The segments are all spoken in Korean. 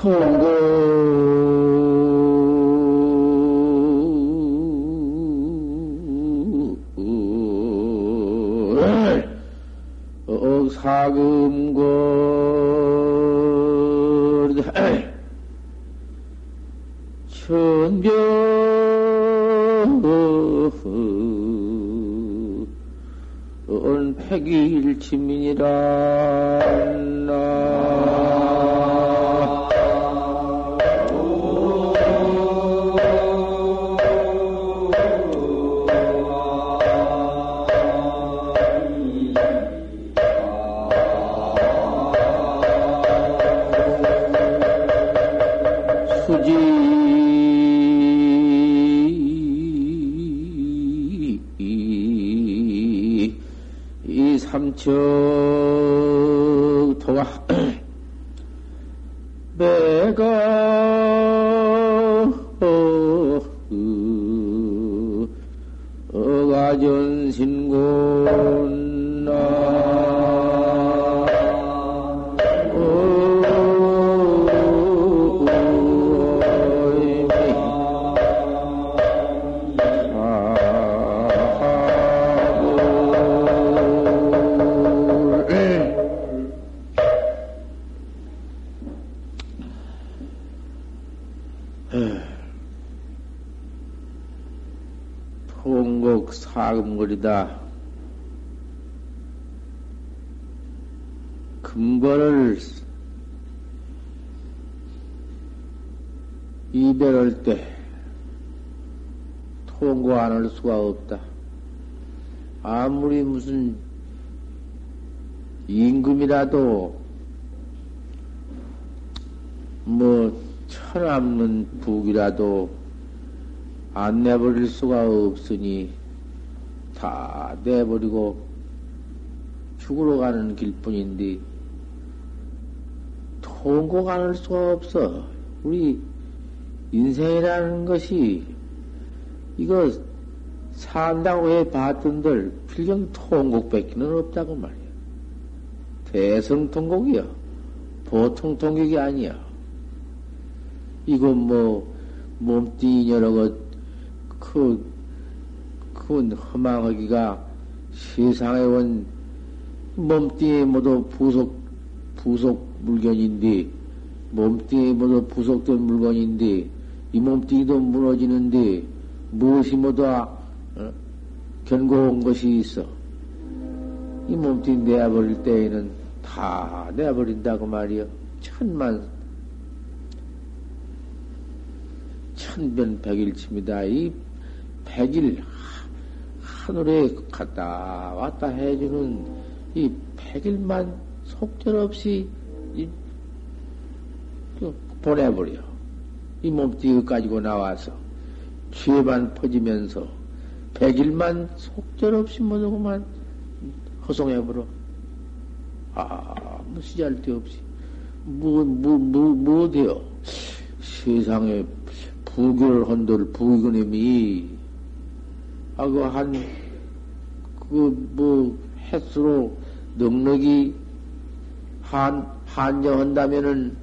통고. 사금고. 천병 은 백일치민이라 내가 어가 사금거리다. 금거를 이별할 때 통고 안 할 수가 없다. 아무리 무슨 임금이라도 뭐 천없는 북이라도 안 내버릴 수가 없으니 다 내버리고 죽으러 가는 길뿐인데 통곡 안 할 수가 없어. 우리 인생이라는 것이 이거 산다고 해 봤던들 필경 통곡밖에는 없다고 말이야. 대성 통곡이야. 보통 통곡이 아니야. 이건 뭐 몸뚱이 여러 것, 그, 그 허망하기가 세상에 온 몸뚱이 모두 부속, 부속 물건인데, 몸뚱이 모두 부속된 물건인데, 이 몸뚱이도 무너지는데, 무엇이 모두 어? 견고한 것이 있어. 이 몸뚱이 내버릴 때에는 다 내버린다고 말이여. 천만, 천변백일치입니다. 이 백일, 하늘에 갔다 왔다 해주는 이 백일만 속절없이 이, 그 보내버려. 이 몸뚱이 가지고 나와서 죄만 퍼지면서 백일만 속절없이 모두만 허송해버려. 아무 시잘데 없이. 뭐, 뭐, 뭐, 뭐 돼요? 세상에 부교를 한들 부교님이, 아, 그 한, 그, 뭐, 횟수로 넉넉이 한, 한정한다면은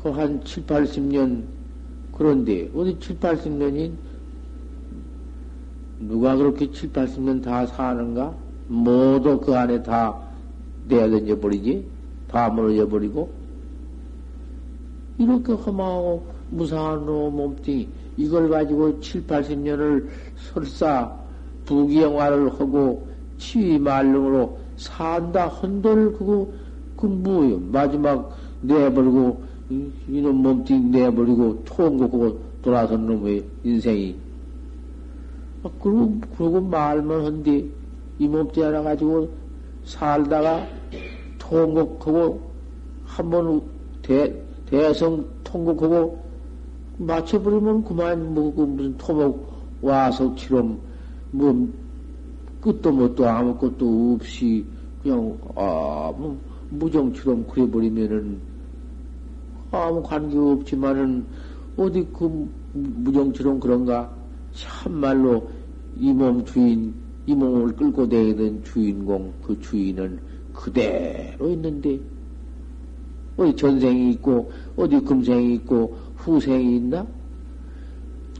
그 한 7, 80년 그런데, 어디 7, 80년이 누가 그렇게 7, 80년 다 사는가? 모두 그 안에 다 내던져 버리지? 다 무너져 버리고? 이렇게 허망하고 무상한 놈 몸뚱이, 이걸 가지고 7, 80년을 설사 부귀영화를 하고 치위 말름으로 산다 헌들 그거, 그 뭐요? 마지막 내버리고, 이놈 몸뚱이 내버리고 통곡하고 돌아선 놈의 인생이. 아, 그러고, 그러고 말만 한디, 이 몸뚱이 하나 가지고 살다가 통곡하고 한번 대, 대성 통곡하고 맞춰버리면 그만 뭐그 무슨 토목 와서 치럼 뭐 끝도 못도 아무것도 없이 그냥 아무 무정처럼 그래버리면은 아무 관계 없지만은 어디 그 무정처럼 그런가 참말로 이 몸 주인 이 몸을 끌고 다니던 주인공 그 주인은 그대로 있는데 어디 전생이 있고, 어디 금생이 있고, 후생이 있나?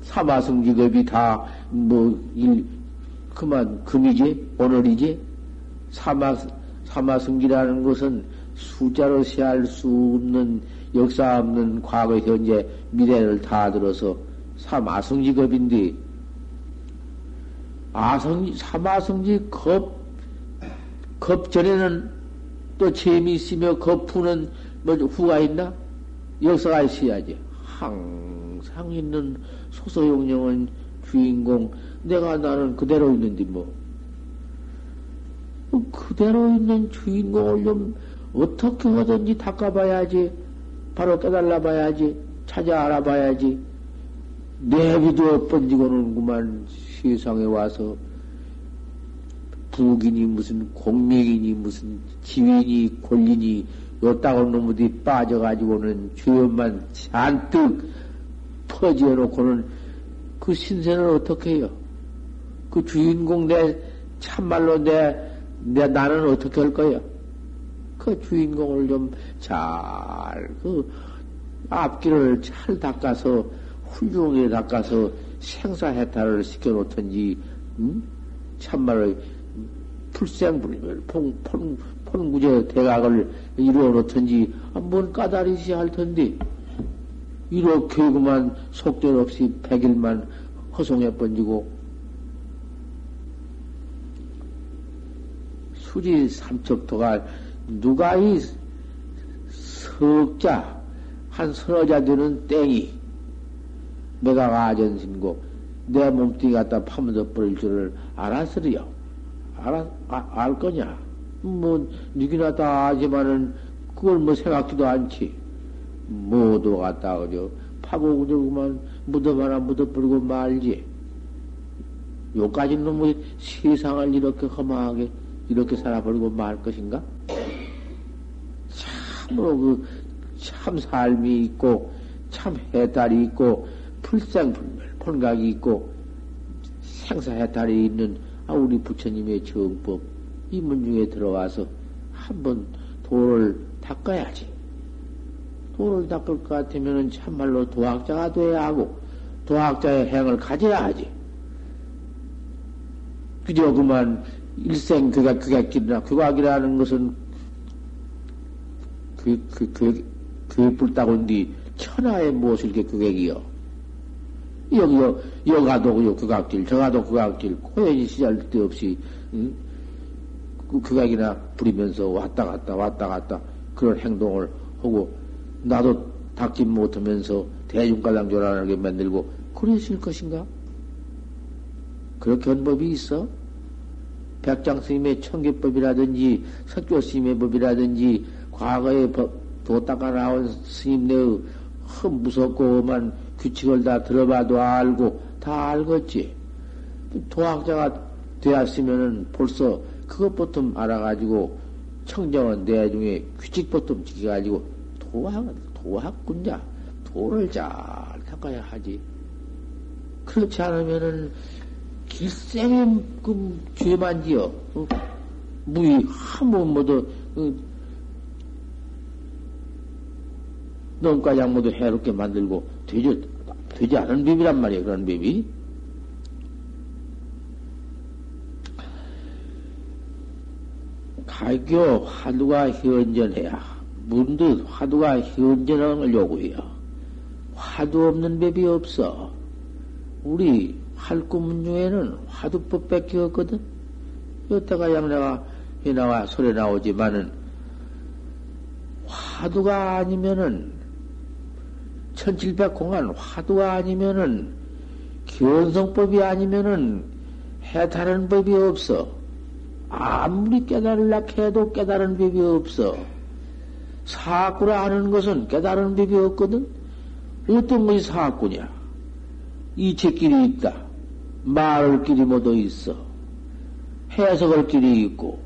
사마승 직업이 다, 뭐, 일, 그만, 금이지? 오늘이지? 사마, 사마승기라는 것은 숫자로 세할 수 없는, 역사 없는 과거, 현재, 미래를 다 들어서 사마승직업인데, 아성지, 사마성지 겁, 겁 전에는 또 재미있으며 겁 푸는 뭐 후가 있나? 역사가 있어야지. 항상 있는 소소용령은 주인공. 내가 나는 그대로 있는데 뭐. 뭐 그대로 있는 주인공을 좀 어떻게 하든지 닦아봐야지. 바로 깨달아 봐야지. 찾아 알아봐야지. 내비도 번지고는구만 세상에 와서 부기니 무슨 공명이니 무슨 지위니 권리니 요따고 놈들이 빠져가지고는 죄업만 잔뜩 퍼지어 놓고는 그 신세를 어떻게 해요? 그 주인공 내 참말로 내, 내 나는 어떻게 할 거야? 그 주인공을 좀 잘 그 앞길을 잘 닦아서 훌륭하게 닦아서 생사해탈을 시켜놓든지, 음? 참말로 풀생불멸, 폰, 폰, 폰구제 대각을 이루어놓든지, 아, 뭔 까다리시 할 텐데, 이렇게 그만 속절 없이 백일만 허송해 번지고, 수지 삼척도가 누가 이 석자, 한 서너 자 되는 땡이, 내가 아전신고 내 몸뚱이 갖다 파묻어 버릴 줄을 알았으리요. 알아, 아, 알 거냐? 뭐, 누구나 다 아지만은 그걸 뭐 생각지도 않지. 모두 그저 파고 그저 그만 묻어 하나 묻어버리고 말지. 요까지는 뭐 세상을 이렇게 험하게 이렇게 살아버리고 말 것인가? 참으로 그, 참 삶이 있고, 참 해탈이 있고, 불생불멸, 본각이 있고, 생사해탈이 있는 아, 우리 부처님의 정법, 이 문 중에 들어와서 한번 도를 닦아야지. 도를 닦을 것 같으면 참말로 도학자가 돼야 하고, 도학자의 행을 가져야 하지. 그저 그만 일생 그가 그각길이나 그각이라는 것은 그, 그, 그, 그 불따군디 천하의 무엇을 게 그각이요. 여기, 여, 여가도 요 그각질, 저가도 그각질, 고연히 시절 때 없이, 응? 그 극악이나 부리면서 왔다 갔다 왔다 갔다 그런 행동을 하고, 나도 닦지 못하면서 대중가당 조란하게 만들고, 그러실 것인가? 그렇게 한 법이 있어? 백장 스님의 청계법이라든지, 석교 스님의 법이라든지, 과거에 법, 도 닦아 나온 스님네의 흠 무섭고 만 규칙을 다 들어봐도 알고 다 알겠지. 도학자가 되었으면은 벌써 그것부터 알아가지고 청정원 내중에 규칙부터 지켜가지고 도학, 도학군자, 도를 잘 닦아야 하지. 그렇지 않으면은 길생에 그 죄만 지어. 어? 무의, 한번 모두, 어, 농가장 모두 해롭게 만들고, 되지, 되지 않은 법이란 말이에요, 그런 법이. 가교 화두가 현전해야 문득 화두가 현전을 요구해요. 화두 없는 법이 없어. 우리 활구문 중에는 화두법밖에 없거든. 여태가 양내가 해나와 소리 나오지만은 화두가 아니면은 천칠백공안 화두가 아니면은 견성법이 아니면은 해탈하는 법이 없어. 아무리 깨달으려 해도 깨달은 법이 없어. 사구라 하는 것은 깨달은 법이 없거든. 어떤 것이 사구냐? 이체끼리 있다. 말할 길이 모두 있어. 해석할 길이 있고,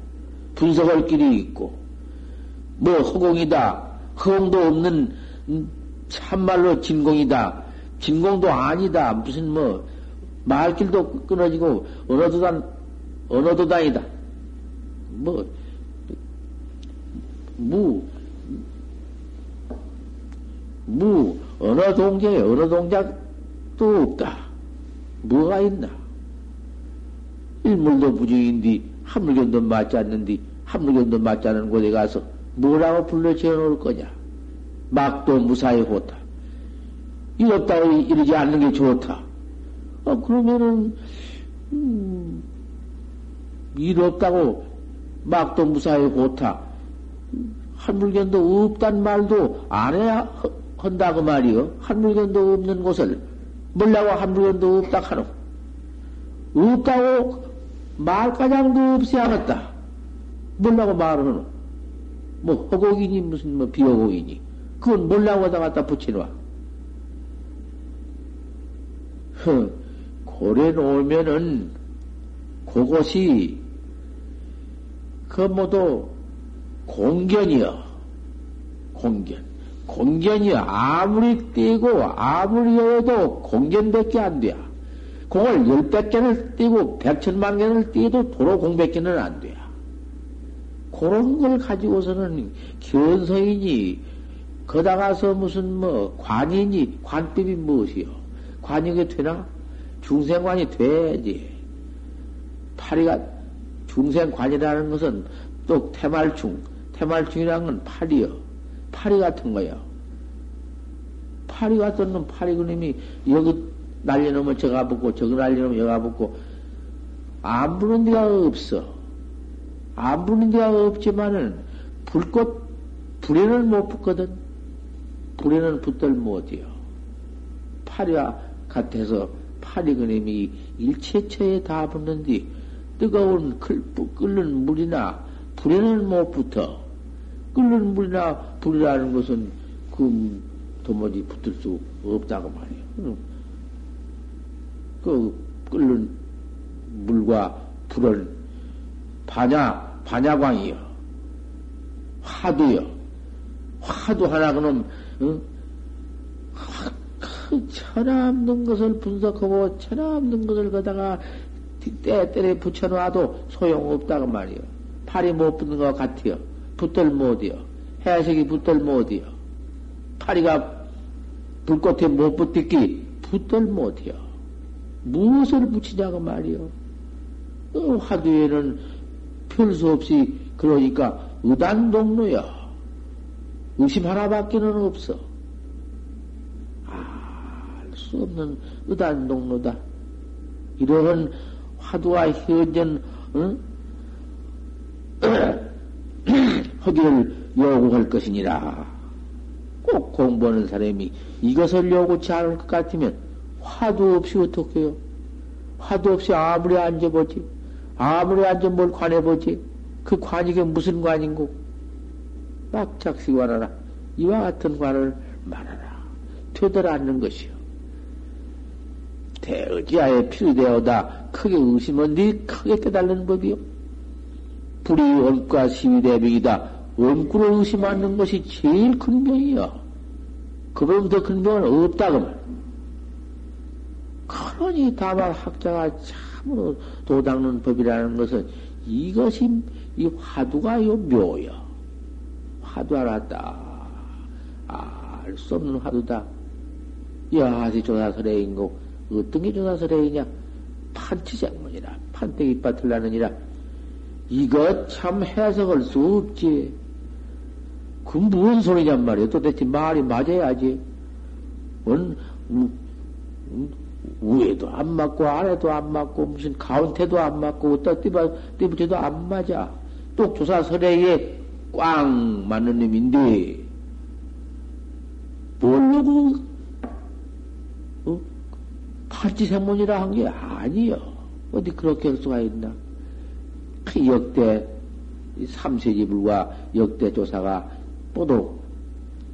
분석할 길이 있고, 뭐 허공이다. 허공도 없는 참말로 진공이다. 진공도 아니다. 무슨 뭐 말길도 끊어지고 언어도 단 언어도 다니다. 뭐 무, 무, 어느 동작에 어느 동작도 없다. 뭐가 있나? 일물도 부정인디, 한물견도 맞지 않는디, 한물견도 맞지 않는 곳에 가서 뭐라고 불러 지어놓을 거냐? 막도 무사히 호다. 이렇다고 이러지 않는 게 좋다. 어, 그러면은, 음, 일 없다고 막도 무사히 호타. 한 물견도 없단 말도 안 해야 한다고 말이요. 한 물견도 없는 곳을 몰라고 한 물건도 없다 하노. 없다고 말가장도 없애야겠다. 몰라고 말하노. 뭐 허곡이니 무슨 뭐 비허곡이니. 그건 몰라고 하다 갖다 붙이노. 흥, 고래 놓으면은 그것이 그 모두 공견이여. 공견. 공견이 아무리 띄고 아무리 여도 공견밖에 안 돼. 공을 열백 개를 띄고 백천만 개를 띄도 도로 공백 개는 안 돼. 그런 걸 가지고서는 견성이니 거다가서 무슨 뭐 관이니 관법이 무엇이요? 관이게 되나? 중생관이 돼야지. 파리가 중생관이라는 것은 또 태말충, 태말충이라는 건 팔이요. 파리 같은 거요. 파리 같은 놈, 파리 그놈이 여기 날려놓으면 저가 붙고, 저기 날려놓으면 여가 붙고, 안 부는 데가 없어. 안 부는 데가 없지만은, 불꽃, 불에는 못 붙거든. 불에는 붙들 못해요. 파리와 같아서 파리 그놈이 일체처에 다 붙는데, 뜨거운 끓는 물이나 불에는 못 붙어. 끓는 물이나 불이라는 것은 그 도무지 붙을 수 없다고 말이에요. 그 끓는 물과 불은 반야, 반야광이요. 화두요. 화두 하나 그놈, 응? 그 천하 없는 것을 분석하고 천하 없는 것을 거다가 때때에 붙여놔도 소용없다고 말이요. 팔이 못 붙는 것 같아요. 붙들 못이요. 해석이 붙들 못이요. 파리가 불꽃에 못 붙듣기 붙들 못해요. 무엇을 붙이냐고 말이요. 어, 화두에는 별수 없이 그러니까 의단동로야. 의심 하나밖에는 없어. 알수 없는 의단동로다. 이러한 화두와 현전 응? 허기를 요구할 것이니라. 꼭 공부하는 사람이 이것을 요구치 않을 것 같으면 화도 없이 어떻게 해요? 화도 없이 아무리 앉아보지. 아무리 앉아 뭘 관해보지. 그 관이게 무슨 관인고? 막작시 관하라. 이와 같은 관을 말하라. 되돌아 앉는 것이요. 대의지하에 필요되어다 크게 의심은 네 크게 깨달는 법이요. 불이 원과 시위대병이다. 원구를 의심하는 것이 제일 큰 병이야. 그보다 큰 병은 없다고 말. 그러니 다만 학자가 참으로 도닦는 법이라는 것은 이것이 이 화두가 요 묘야. 화두 알았다. 알수 없는 화두다. 여하시 조사설레인고 어떤 게 조사설레이냐? 판치생문이라 판때기 밭을 나느니라. 이것 참 해석할 수 없지. 그 무슨 소리냔 말이야. 도대체 말이 맞아야지. 원, 우, 위에도 안 맞고, 아래도 안 맞고, 무슨 가운데도 안 맞고, 어디다 띠바, 띠부채도 안 맞아. 똑조사 설에에 꽝 맞는 놈인데, 그, 어? 팔지생문이라 한 게 아니여. 어디 그렇게 할 수가 있나? 그 역대 삼세지불과 역대 조사가 모두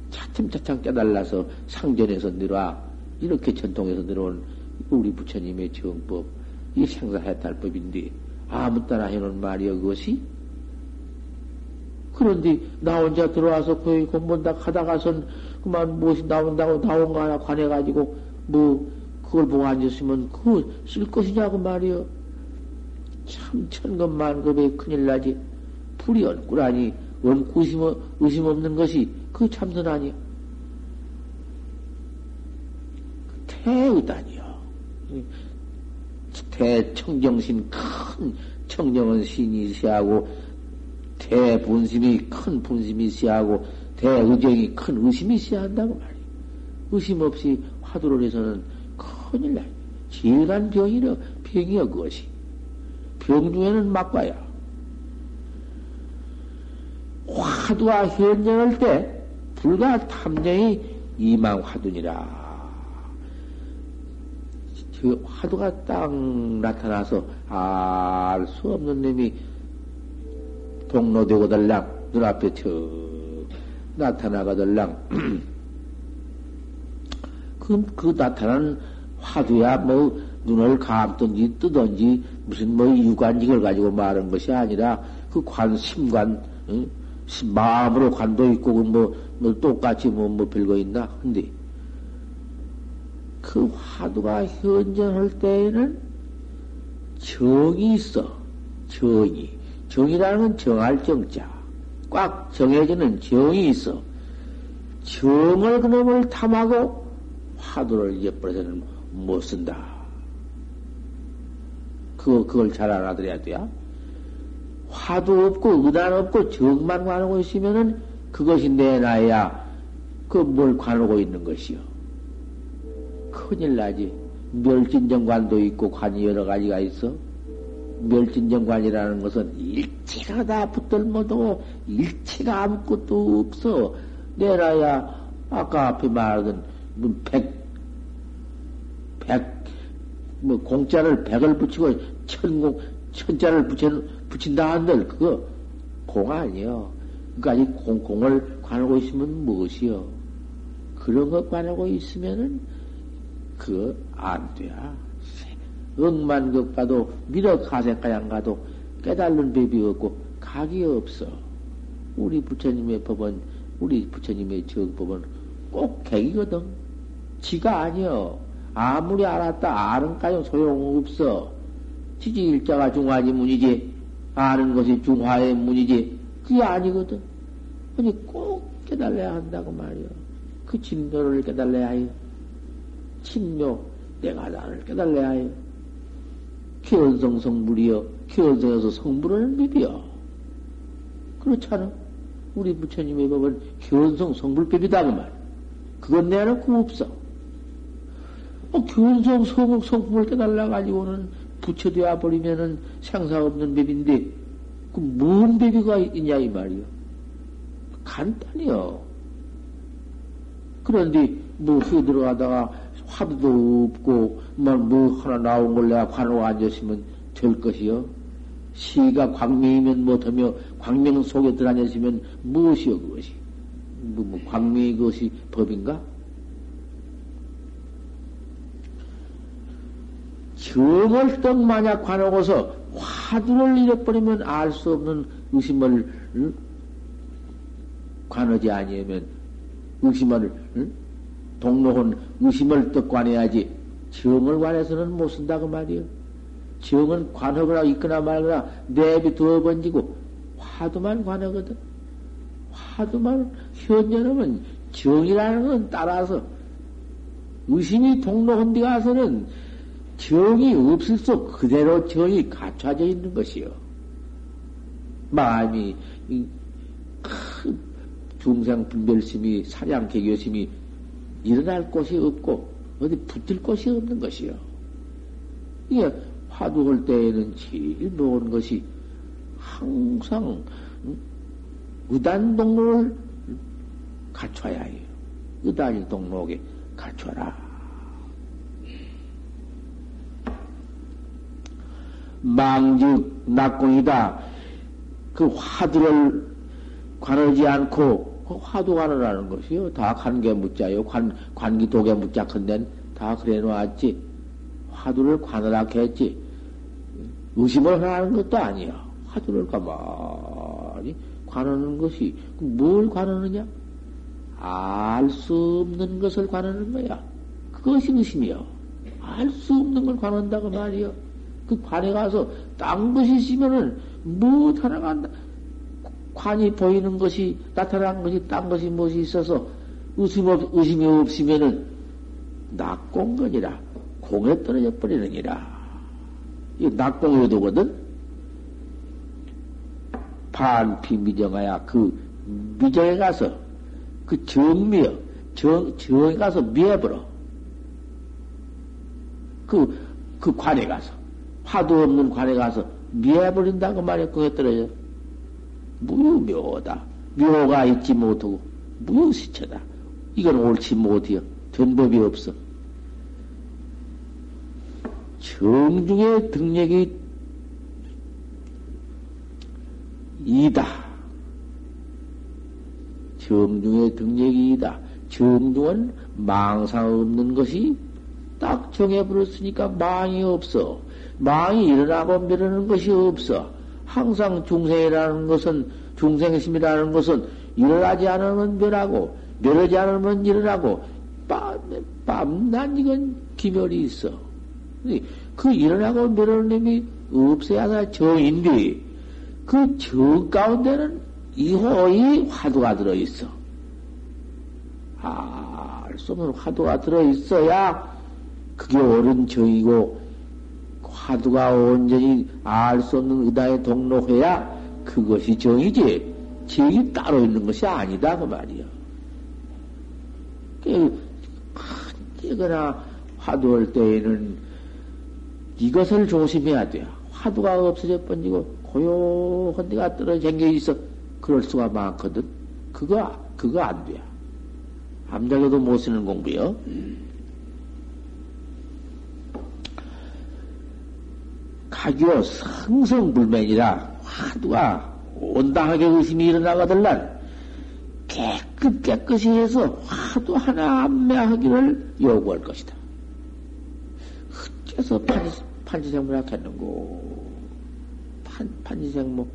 차츰차츰 깨달아서 상전에서 내려와 이렇게 전통에서 내려온 우리 부처님의 정법 이 생사해탈 법인데 아무 따라 해놓은 말이여 그것이? 그런데 나 혼자 들어와서 거기 공부한다 하다가선 그만 무엇이 나온다고 나온 거 하나 관해가지고 뭐 그걸 보고 앉았으면 그거 쓸 것이냐고 말이여 참 천급만급에 큰일 나지. 불이 원구 의심, 의심 없는 것이 그 참선 아니야. 의단이요. 대청정신 큰 청정은 신이 시하고 대분심이 큰 분심이 시하고 대의정이 큰 의심이 시한다고 말이에요. 의심 없이 화두를 해서는 큰일 나요. 질간 병이려 병이여 그것이. 병 중에는 막과야. 화두가 현정할 때 불과 탐정이 이망 화두니라. 그 화두가 딱 나타나서 알 수 없는 놈이 동로되고 달랑 눈앞에 척 나타나가달랑 그, 그 나타난 화두야 뭐 눈을 감든지 뜨든지 무슨 뭐 유관직을 가지고 말한 것이 아니라 그 관, 심관, 응? 마음으로 관도 있고 그 뭐, 뭐 똑같이 뭐, 뭐 별거 있나? 근데 그 화두가 현전할 때에는 정이 있어. 정이. 정이라는 건 정할 정자. 꽉 정해지는 정이 있어. 정을 그놈을 탐하고 화두를 예뻐서는 못 쓴다. 그거, 그걸 잘 알아들어야 돼요. 화두 없고, 의단 없고, 정만 관하고 있으면은 그것이 내 나야. 그 뭘 관하고 있는 것이요. 큰일 나지. 멸진정관도 있고, 관이 여러 가지가 있어. 멸진정관이라는 것은 일체가 다 붙들모도 일체가 아무것도 없어. 내라야 아까 앞에 말하던 뭐 백, 백, 뭐 공짜를 백을 붙이고 천공, 천자를 붙여, 붙인다 한들 그거 공 아니여. 그러니까 이 공, 공을 관하고 있으면 무엇이여? 그런 것 관하고 있으면은 그거 안 돼야. 억만극 봐도 미러 가색가양 가도 깨달는 법이 없고 각이 없어. 우리 부처님의 법은 우리 부처님의 정법은 꼭 객이거든. 지가 아니여. 아무리 알았다 아는까지 소용없어. 지지 일자가 중화지 문이지. 아는 것이 중화의 문이지. 그게 아니거든. 아니 꼭 깨달아야 한다고 말이여. 그 진묘를 깨달아야 해요. 진묘 내가 나를 깨달아야 해요. 견성 성불이여. 견성에서 성불하는 법이여. 그렇잖아. 우리 부처님의 법은 견성 성불법이다 그 말. 그건 내놓고 없어. 어, 견성 성, 성품을 깨달라 가지고는 부처되어 버리면은 생사 없는 법인데 그 뭔 법이가 있냐 이 말이요. 간단해요. 그런데 뭐 휘들어가다가 화두도 없고 뭐, 뭐 하나 나온 걸 내가 관으로 앉았으면 될 것이요. 시가 광명이면 못하며 광명 속에 들어앉았으면 무엇이요 그것이? 뭐, 뭐 광명이 그것이 법인가? 정을 떡 만약 관하고서 화두를 잃어버리면 알 수 없는 의심을 응? 관하지 아니하면 의심을 응? 동로혼 의심을 떡 관해야지 정을 관해서는 못 쓴다 그 말이요. 정은 관하거나 있거나 말거나 내비 두어 번지고 화두만 관하거든. 화두만 현전하면 정이라는 건 따라서 의심이 동로한 데 가서는 정이 없을 수 그대로 정이 갖춰져 있는 것이요. 마음이 큰 중생 분별심이 사량 개교심이 일어날 곳이 없고 어디 붙을 곳이 없는 것이요. 이게 화두할 때에는 제일 좋은 것이 항상 의단 동로를 갖춰야 해요. 의단일 동로에 갖춰라. 망즉 낙공이다. 그 화두를 관하지 않고 그 화두 관하라는 것이요. 다 관계 묻자요. 관, 관기 독에 묻자 컨된 다 그래 놓았지. 화두를 관하라 했지. 의심을 하는 것도 아니야. 화두를 가만히 관하는 것이 뭘 관하느냐? 알 수 없는 것을 관하는 거야. 그것이 의심이요. 알 수 없는 걸 관한다고 말이요. 그 관에 가서 딴 것이 있으면은 하나가 안, 관이 보이는 것이, 나타난 것이 딴 것이 무엇이 있어서 의심 없, 의심이 없으면은 낙공건이라. 공에 떨어져 버리느니라. 이 낙공유도거든? 반피 미정하야 그 미정에 가서 그 정미여 정, 정에 가서 미해버려. 그, 그 관에 가서 화도 없는 관에 가서 미해버린다고 말이야 공에 떨어져. 무유묘다. 묘가 있지 못하고 무유시체다. 이건 옳지 못해요. 된 법이 없어. 정중의 등력이 이다. 정중의 등력이 이다. 정중은 망상 없는 것이 딱 정해버렸으니까 망이 없어. 망이 일어나고 미르는 것이 없어. 항상 중생이라는 것은, 중생심이라는 것은 일어나지 않으면 멸하고, 멸하지 않으면 일어나고, 밤, 밤낮 이건 기멸이 있어. 그 일어나고 멸하는 놈이 없어야 정인데, 그정 가운데는 이호의 화두가 들어있어. 아, 알수 없는 화두가 들어있어야 그게 옳은 정이고, 화두가 온전히 알 수 없는 의다에 동로해야 그것이 정이지. 정이 따로 있는 것이 아니다. 그 말이야. 언제거나 화두할 때에는 이것을 조심해야 돼요. 화두가 없어져 번지고 고요한 데가 떨어져 있어. 그럴 수가 많거든. 그거, 그거 안 돼. 암자교도 못 쓰는 공부요. 가교 성성불명이라 화두가 온당하게 의심이 일어나거들란 깨끗 깨끗이 해서 화두 하나 안매하기를 요구할 것이다. 어째서 판지, 판지생물 학 했는고? 판, 판지생물.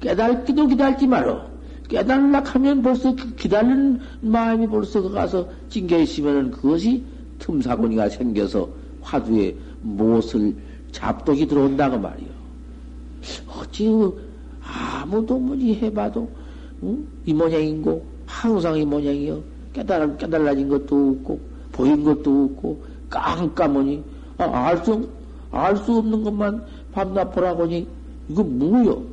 깨달기도 기다리지 말어. 깨달으려 하면 벌써 그 기다리는 마음이 벌써 그 가서 찡겨 있으면 그것이 틈사고니가 생겨서 화두에 못을 잡독이 들어온다고 말이요. 어찌 아무도 뭐지 해봐도 응? 이 모양인고 항상 이 모양이요. 깨달 깨달라진 것도 없고 보인 것도 없고 깜깜하니 아, 알수 알수 없는 것만 밤낮 보라고니 이거 뭐요?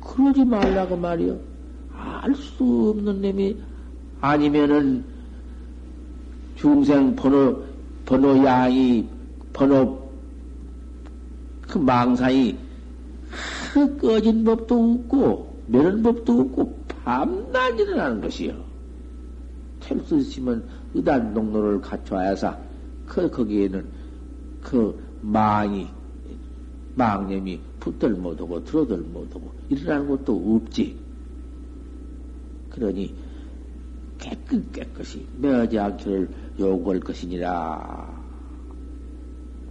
그러지 말라고 말이요. 알 수 없는 놈이 아니면은 중생 번호 번호 양이 번호 그 망상이 그 꺼진 법도 없고 멸은 법도 없고 밤낮 일어나는 것이요. 텔수 있으면 의단 동로를 갖춰야사 그 거기에는 그 망이 망념이 붙들 못하고 들어들 못하고 일어나는 것도 없지. 그러니 깨끗 깨끗이 매하지 않기를 요구할 것이니라.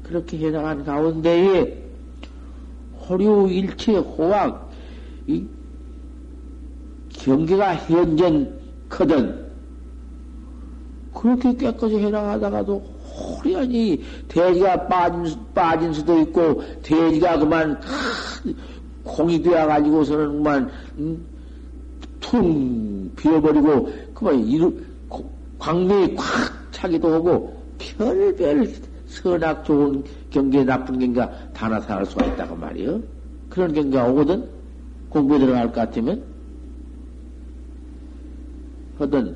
그렇게 해나간 가운데에 호류 일체 호황 이 경계가 현전 크든 그렇게 깨끗이 해나가다가도 호련히 돼지가 빠진, 빠진 수도 있고 돼지가 그만 공이 되어가지고서는 그만 음, 퉁 비어버리고 그만 이루 광명이 콱 차기도 하고 별별 선악 좋은 경계 나쁜 경계가 다 나타날 수가 있다고 말이요. 그런 경계가 오거든. 공부에 들어갈 것 같으면. 하든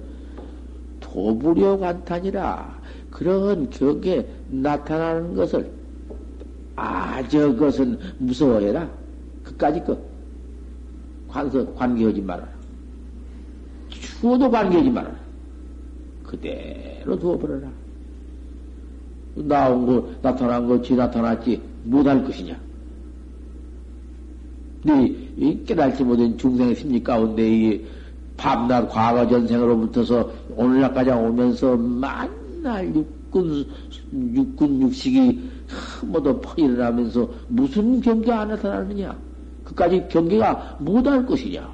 도부려 간탄이라 그런 경계 나타나는 것을 아 저 것은 무서워해라. 그까지 거 관서 관계하지 말아라. 추워도 관계하지 말아라. 그대로 두어버려라. 나온 거, 나타난 거, 지 나타났지, 못할 것이냐? 네, 깨달지 못한 중생의 심리 가운데 이 밤낮 과거 전생으로부터서 오늘날까지 오면서 만날 육군, 육군 육식이 모두 퍼일어나면서 무슨 경계 안 나타나느냐? 그까지 경계가 못할 것이냐?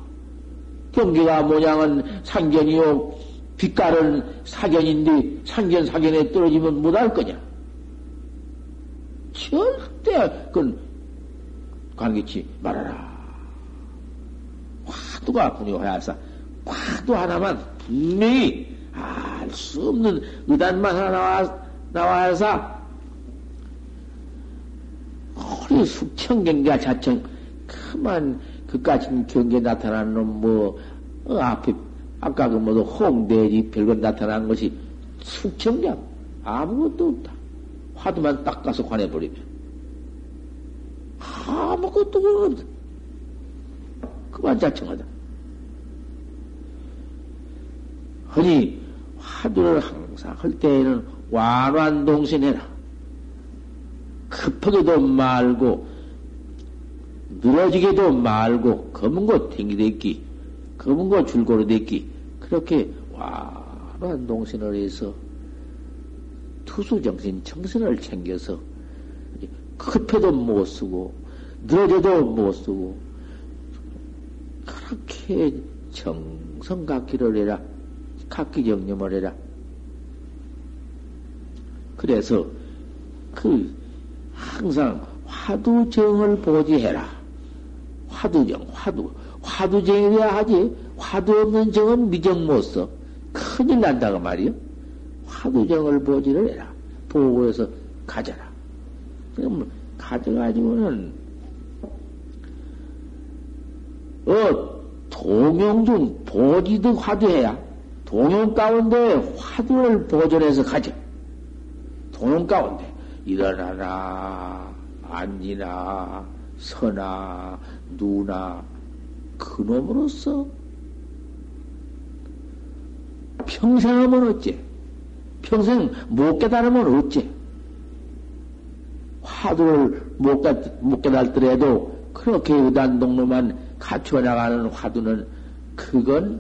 경계가 모양은 상견이요, 빛깔은 사견인데 상견 사견에 떨어지면 못할 거냐? 절 대 그건 관계치 말아라. 화두가 분요하여서 화두 하나만 분명히 알 수 없는 의단만 하나 나와, 나와서 그 숙청경계 자청, 그만, 그까지 경계 나타나는 놈, 뭐, 어, 앞에, 아까 그 뭐도 홍대지 별것 나타난 것이 숙청경 아무것도 없다. 화두만 딱 가서 관해버리면. 아무것도 없다. 그만 자청하다. 허니, 화두를 항상 할 때에는 완완동신해라. 급하게도 말고, 늘어지게도 말고, 검은 거 탱기댔기, 검은 거 줄고로 댔기, 그렇게 완완동신을 해서 투수정신, 정신을 챙겨서 급해도 못 쓰고, 늘어져도 못 쓰고, 그렇게 정성각기를 해라. 각기정념을 해라. 그래서 그 항상 화두정을 보지해라. 화두정, 화두. 화두정이어야 하지. 화두 없는 정은 미정 못 써. 큰일 난다고 말이요. 화두정을 보지를 해라. 보고 해서 가져라. 그럼 가져가지고는 어 동영 중 보지도 화두해야 동영 가운데 화두를 보존해서 가져. 동영 가운데 일어나나 앉이나 서나 누나 그놈으로서 평생 하면 어째? 평생 못 깨달으면 어째? 화두를 못, 깨, 못 깨달더라도 그렇게 의단동로만 갖추어 나가는 화두는 그건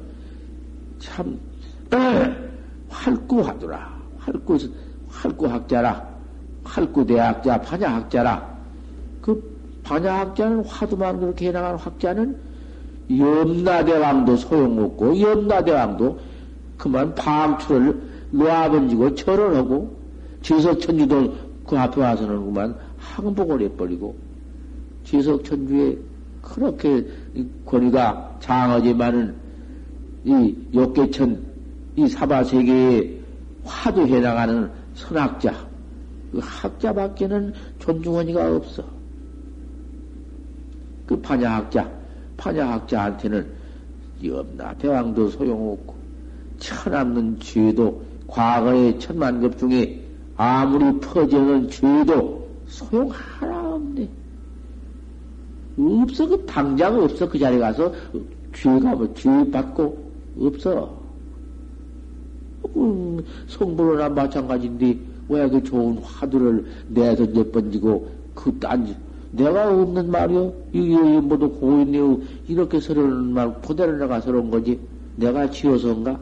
참 활구화두라. 활구, 활구학자라. 활구대학자, 반야학자라. 그 반야학자는 화두만 그렇게 해나가는 학자는 염라대왕도 소용없고, 염라대왕도 그만 방출을 놓아번지고 절을 하고, 지석천주도 그 앞에 와서는 그만 항복을 해버리고, 지석천주에 그렇게 권위가 장하지만은 이 욕계천 이 사바 세계에 화두해 나가는 선학자 그 학자밖에는 존중하니가 없어. 그 파냐학자 파냐학자한테는 염나 대왕도 소용없고 천없는 죄도 과거의 천만급 중에 아무리 퍼져는 죄도 소용 하나 없네. 없어. 그 당장 없어. 그 자리에 가서 죄가 뭐죄 받고 없어. 음, 성불로나 마찬가지인데 왜 그 좋은 화두를 내서 몇 번지고 그 딴지 내가 없는 말이요? 이게 모두 고인이요 이렇게 서러운 말 그대로 내가 서러운 거지. 내가 지어서인가?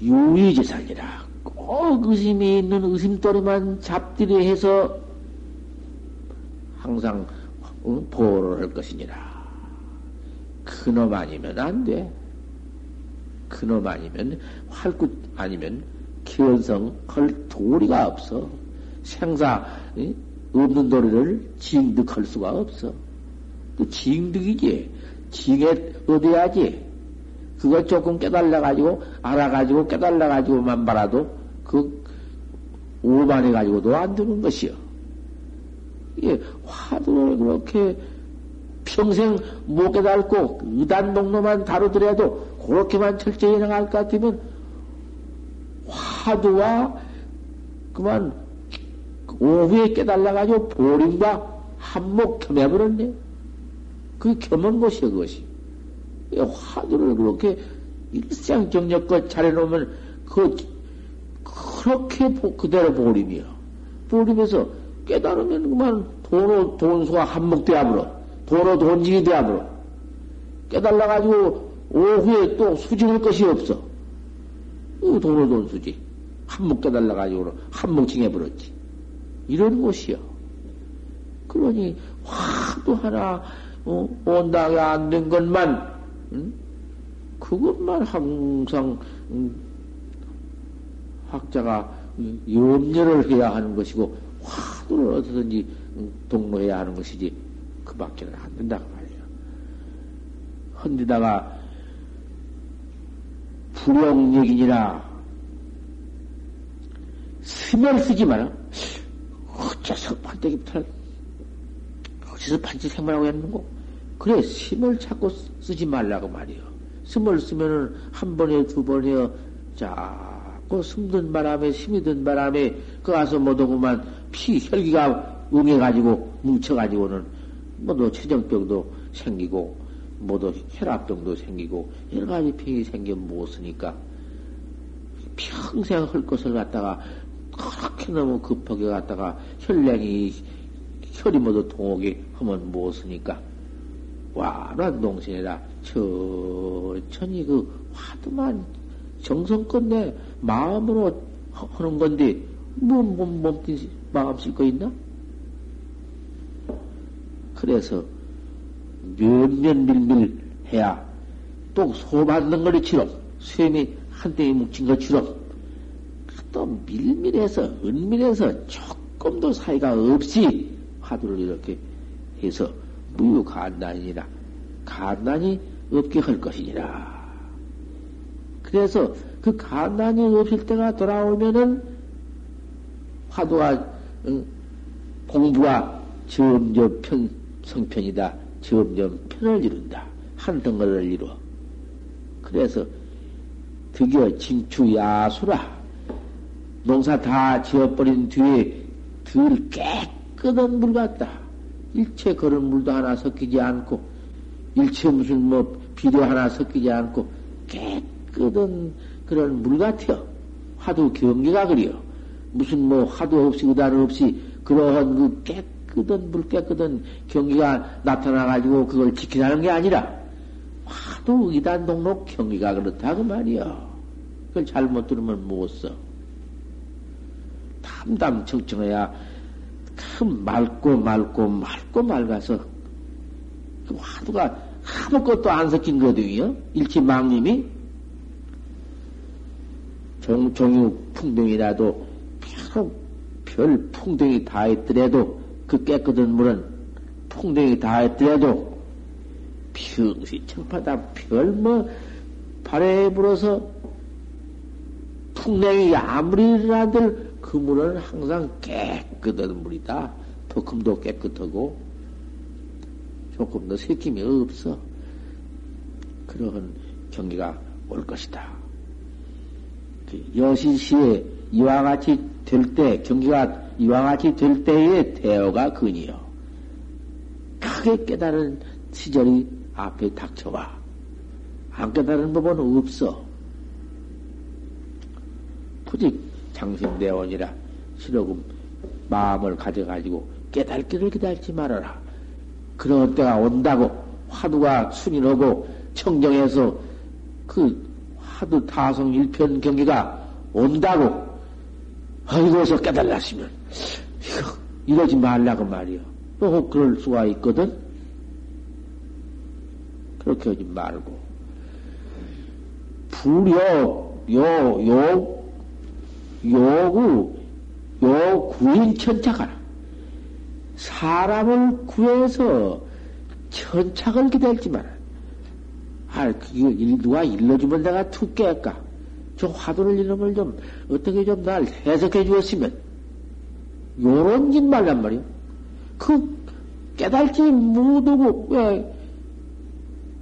유의재산이라 꼭 의심이 있는 의심거리만 잡들이 해서 항상 보호를 할 것이니라. 그놈 아니면 안 돼. 그놈 아니면 활구 아니면 기원성 할 도리가 없어. 생사 없는 도리를 징득할 수가 없어. 그 징득이지. 징에 얻어야지. 그거 조금 깨달아가지고, 알아가지고, 깨달아가지고만 말아도, 그, 오만해 가지고도 안 되는 것이요. 예, 화두를 그렇게 평생 못 깨달고 의단 농로만 다루더라도 그렇게만 철저히 나갈 것 같으면 화두와 그만 오후에 깨달아가지고 보림과 한목 겸해버렸네. 그게 겸한 것이요, 그것이. 화두를 그렇게 일생정력껏 잘해놓으면 그, 그렇게 그대로 보림이요. 보림에서 깨달으면 그만 돈, 돈수가 한몫되어버려. 도로 돈징이 되어버려. 깨달아가지고 오후에 또 수징할 것이 없어. 도로 돈수지. 한몫 깨달아가지고 한몫 징해버렸지. 이런 것이요. 그러니 화도 하나 어, 온당이 안 된 것만 응? 그것만 항상 응, 학자가 염려를 해야 하는 것이고 화두를 어떻든지 동로해야 하는 것이지 그 밖에는 안 된다고 말이에요. 헌데다가 불용력이니라 스멜 쓰지 마라. 어째서 판때기부터 어디서 판치 생만하고 했는고? 그래, 심을 자꾸 쓰지 말라고 말이요. 심을 쓰면은 한 번에 두 번에 자 꾸 숨든 바람에 힘이 든 바람에 그 가서 못오고만 피 혈기가 응해가지고 뭉쳐가지고는 뭐도 체정병도 생기고 뭐도 혈압병도 생기고 여러 가지 병이 생겨 못 쓰니까. 평생 할 것을 갖다가 그렇게 너무 급하게 갖다가 혈량이 혈이 모두 동하게 하면 못 쓰니까. 와란 동생이라 천천히 그 화두만 정성껏 내 마음으로 하는 건데 몸, 몸, 몸뚱 마음 쓸 거 있나? 그래서 몇몇 밀밀 해야 또 소받는 거리처럼 쇠이 한 땡이 뭉친 것처럼 또 밀밀해서 은밀해서 조금도 사이가 없이 화두를 이렇게 해서 무유간단이라 간단이 없게 할 것이니라. 그래서 그 간단이 없을 때가 돌아오면은 화두가 응, 공부가 점점 편, 성편이다. 점점 편을 이룬다. 한 덩어리를 이루어. 그래서 드디어 징추야수라. 농사 다 지어버린 뒤에 들 깨끗한 물 같다. 일체 그런 물도 하나 섞이지 않고, 일체 무슨 뭐 비료 하나 섞이지 않고, 깨끗한 그런 물 같아요. 화두 경계가 그리요. 무슨 뭐 화두 없이 의단 없이 그러한 그 깨끗한 물 깨끗한 경기가 나타나가지고 그걸 지키라는 게 아니라, 화두 의단 동록 경기가 그렇다 그 말이요. 그걸 잘못 들으면 못 써. 담담 청청해야 큰 맑고 맑고 맑고 맑아서 그 화두가 아무것도 안 섞인 거거든요. 일치 망님이 종, 종유 풍덩이라도 별, 별 풍덩이 다 했더라도 그 깨끗한 물은 풍덩이 다 했더라도 평시 청파다 별 뭐 발에 불어서 풍랑이 아무리 일어나들 그 물은 항상 깨끗한 물이다. 도금도 깨끗하고 조금 더 새김이 없어. 그러한 경기가 올 것이다. 그 여신시에 이와 같이 될 때, 경기가 이와 같이 될 때의 대어가 근이요. 크게 깨달은 시절이 앞에 닥쳐와. 안 깨달은 법은 없어. 부직 장신대원이라 실어금 마음을 가져가지고 깨달기를 기다리지 말아라. 그런 때가 온다고 화두가 순인하고 청정해서 그 화두 타성 일편 경기가 온다고 아이고서 깨달았으면 이러지 말라고 말이요. 또 그럴 수가 있거든. 그렇게 하지 말고 불요 요, 요, 요구, 요 구인 천착하라. 사람을 구해서 천착을 기다리지 마라. 아, 그게 누가 일러주면 내가 툭 깰까? 저 화두를 이름을 좀, 어떻게 좀 날 해석해 주었으면, 요런 짓 말란 말이요. 그, 깨달지 못하고, 왜,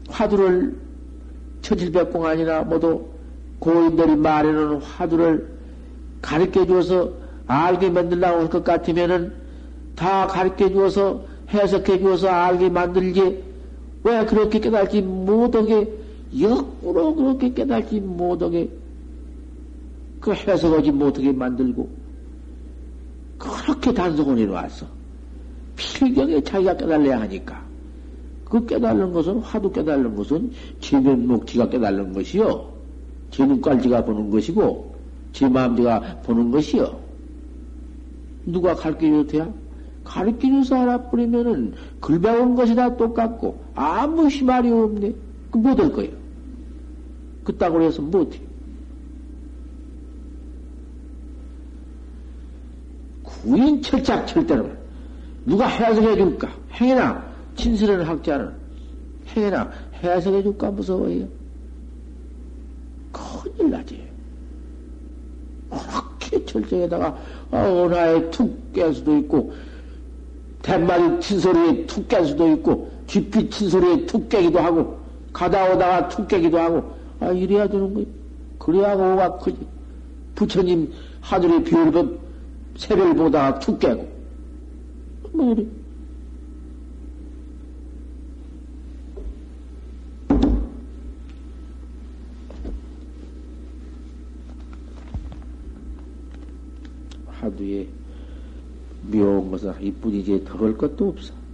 화두를, 천칠백공안이나 모두 고인들이 말해놓은 화두를 가르쳐 주어서 알게 만들라고 할 것 같으면은 다 가르쳐 주어서 해석해 주어서 알게 만들지 왜 그렇게 깨달지 못하게 역으로 그렇게 깨달지 못하게 그 해석하지 못하게 만들고 그렇게 단속을 해놓았어. 필경에 자기가 깨달아야 하니까. 그 깨달는 것은, 화두 깨달는 것은, 지면 목지가 깨달는 것이요. 제 눈깔지가 보는 것이고, 제 마음대가 보는 것이요. 누가 가르쳐 줘야? 가르쳐 줘서 알아버리면은 글 배운 것이 다 똑같고 아무 희말이 없네. 그 못할 거예요. 그따구로 해서 못해. 구인 철작 철대로 누가 해석해 줄까? 행해나 친스러운 학자는 행해나 해석해 줄까 무서워요. 큰일 나지. 그렇게 철저에다가 은하에 툭 깰 수도 있고 대마리 친 소리에 툭 깰 수도 있고 쥐피 친 소리에 툭 깨기도 하고 가다 오다가 툭 깨기도 하고 아 이래야 되는 거예요. 그래야 오가 크지. 부처님 하늘에 별을 새별 보다가 툭 깨고 뭐 이래. 것은 이뿐이지 더 할 것도 없어.